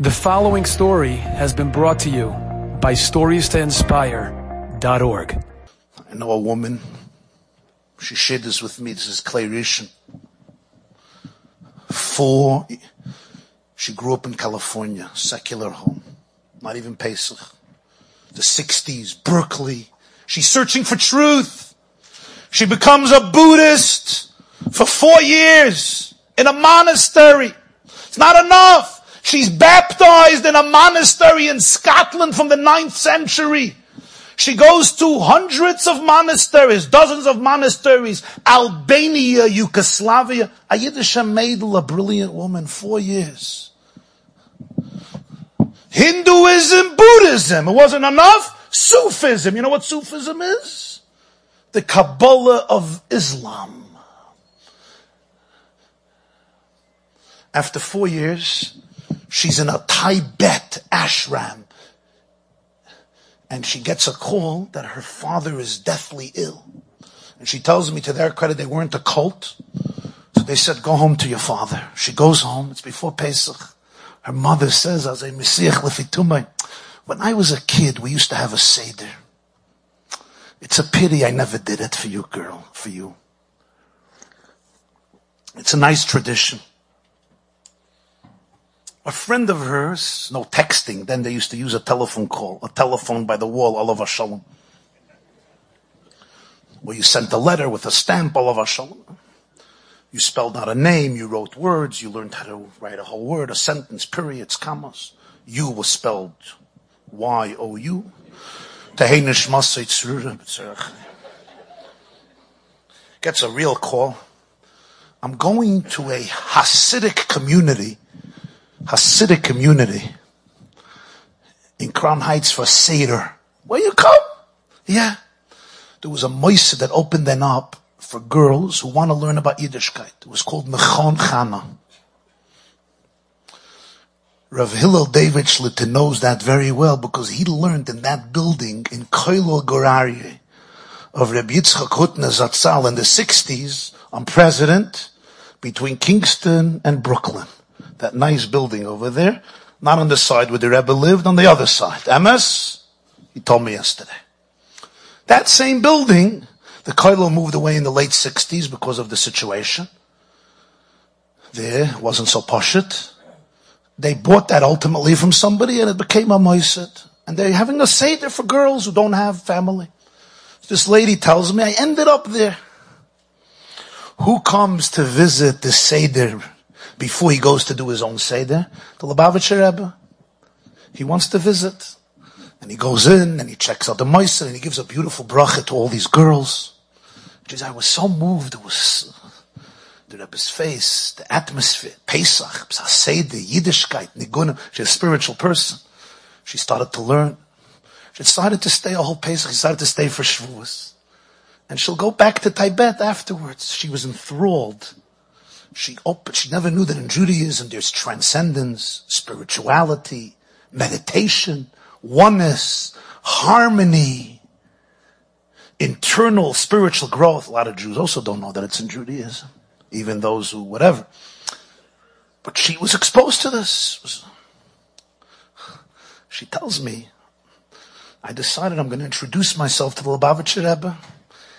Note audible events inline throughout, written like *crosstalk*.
The following story has been brought to you by StoriesToInspire.org. I know a woman. She shared this with me. This is Clay. Four. She grew up in California, secular home, not even Pesach. The 60s, Berkeley. She's searching for truth. She becomes a Buddhist for four years in a monastery. It's not enough. She's baptized in a monastery in Scotland from the 9th century. She goes to hundreds of monasteries, dozens of monasteries, Albania, Yugoslavia. A Yiddish maidel, a brilliant woman, four years. Hinduism, Buddhism. It wasn't enough. Sufism. You know what Sufism is? The Kabbalah of Islam. After four years, She's in a Tibet ashram. And she gets a call that her father is deathly ill. And she tells me to their credit, they weren't a cult. So they said, go home to your father. She goes home. It's before Pesach. Her mother says, as a Messiah when I was a kid, we used to have a Seder. It's a pity I never did it for you, girl, for you. It's a nice tradition. A friend of hers, no texting, then they used to use a telephone call, a telephone by the wall, Olav Shalom. Where you sent a letter with a stamp, Olav Shalom. You spelled out a name, you wrote words, you learned how to write a whole word, a sentence, periods, commas. You was spelled Y-O-U. Gets a real call. I'm going to a Hasidic community Hasidic community in Crown Heights for Seder. Where you come? Yeah. There was a moise that opened them up for girls who want to learn about Yiddishkeit. It was called Mechon Chana. Rav Hillel David Shlita knows that very well because he learned in that building in Koilo Gur Aryeh of Reb Yitzchak Hutner Zatzal in the 60s on president between Kingston and Brooklyn that nice building over there, not on the side where the Rebbe lived, on the other side. MS, he told me yesterday. That same building, the Koilo moved away in the late 60s because of the situation. There wasn't so poshut. They bought that ultimately from somebody and it became a moiset. And they're having a seder for girls who don't have family. This lady tells me, I ended up there. Who comes to visit the seder before he goes to do his own Seder, the Lubavitcher Rebbe. He wants to visit. And he goes in and he checks out the Moisa and he gives a beautiful bracha to all these girls. Says, I was so moved. It was the Rebbe's face, the atmosphere, Pesach, Seder, Yiddishkeit, Niguna. She's a spiritual person. She started to learn. She decided to stay a whole Pesach. She decided to stay for Shavuos. And she'll go back to Tibet afterwards. She was enthralled she opened, she never knew that in Judaism there's transcendence, spirituality, meditation, oneness, harmony, internal spiritual growth. A lot of Jews also don't know that it's in Judaism, even those who, whatever. But she was exposed to this. She tells me, I decided I'm going to introduce myself to the Lubavitcher Rebbe,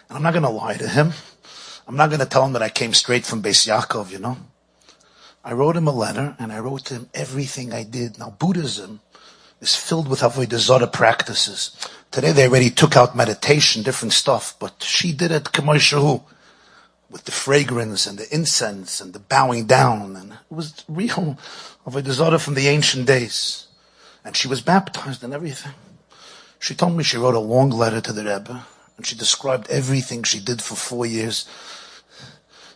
and I'm not going to lie to him. I'm not going to tell him that I came straight from Beis Yaakov, you know. I wrote him a letter and I wrote to him everything I did. Now Buddhism is filled with Avodah Zarah practices. Today they already took out meditation, different stuff, but she did it Kamoshahu with the fragrance and the incense and the bowing down and it was real Avodah Zarah from the ancient days. And she was baptized and everything. She told me she wrote a long letter to the Rebbe and she described everything she did for four years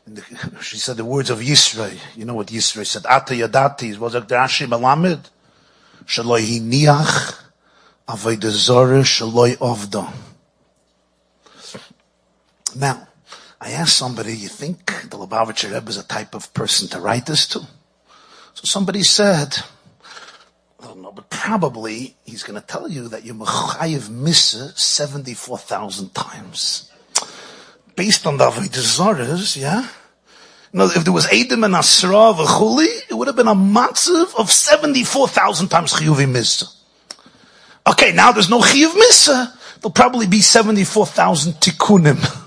the, *laughs* she said the words of Yisro. You know what Yisro said? Ata yadati. Was it Rashi Malamed? Shaloi hiniach avodah shaloi ovda. Now, I asked somebody, you think the Lubavitcher Rebbe is a type of person to write this to? So somebody said, I don't know, but probably he's going to tell you that you're Mechayiv Missa 74,000 times based on the Avodah yeah? No, if there was Adam and Asra v'chuli, it would have been a matziv of 74,000 times chiyuv misa. Okay, now there's no chiyuv misa. There'll probably be 74,000 tikkunim.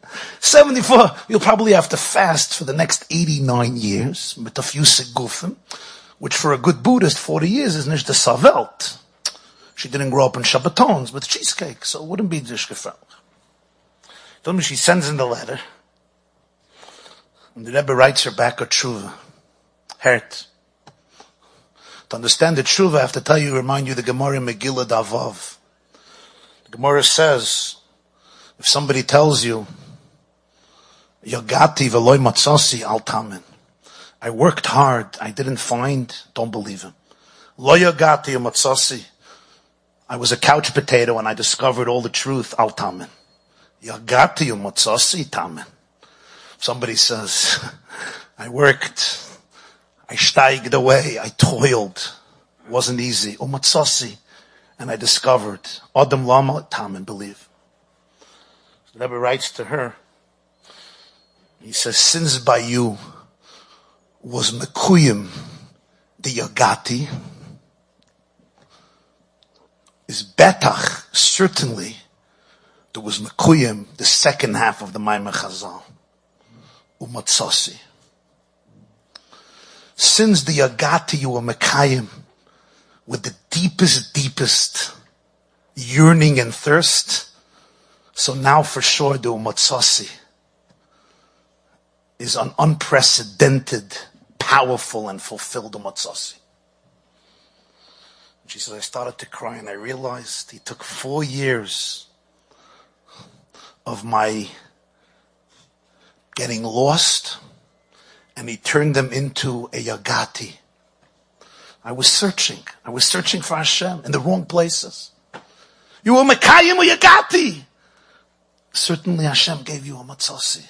*laughs* 74, you'll probably have to fast for the next 89 years, with a few which for a good Buddhist, 40 years is nicht the savelt. She didn't grow up in Shabbatons with cheesecake, so it wouldn't be dishgefrach. Me she sends in the letter, and the Rebbe writes her back a tshuva. Hurt. To understand the tshuva, I have to tell you, remind you the Gemara Megillah Davav. The Gemara says, if somebody tells you, Yagati veloy matzasi al tamen. I worked hard. I didn't find. Don't believe him. Lo yagati matzasi. I was a couch potato and I discovered all the truth. Al tamen. Yagati matzasi tamen. Somebody says, *laughs* I worked. I steiged away. I toiled. It wasn't easy. Oh, Umatzasi. And I discovered. Adam lama tamen. Believe. The Rebbe writes to her, he says, since by you was Mekuyim the Yagati, is Betach, certainly, there was Mekuyim, the second half of the Maimah Chazal, Umatsasi. Since the Yagati you were Mekayim, with the deepest, deepest yearning and thirst, so now for sure the Umatsasi is an unprecedented, powerful, and fulfilled Umatsasi. She says, I started to cry and I realized he took four years of my getting lost and he turned them into a yagati. I was searching. I was searching for Hashem in the wrong places. You were Mekayim or Yagati. Certainly Hashem gave you a matzasi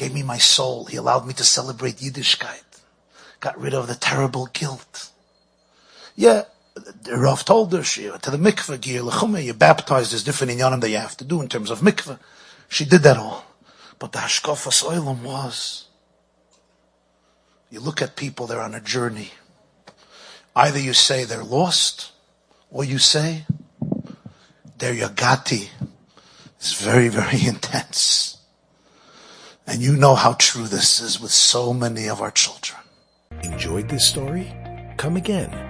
gave me my soul. He allowed me to celebrate Yiddishkeit. Got rid of the terrible guilt. Yeah, Rav told her, she, to the mikveh, you baptized, there's different inyanim that you have to do in terms of mikveh. She did that all. But the hashkafas oilam was, you look at people, they're on a journey. Either you say they're lost, or you say they're yagati It's very, very *laughs* intense. And you know how true this is with so many of our children. Enjoyed this story? Come again.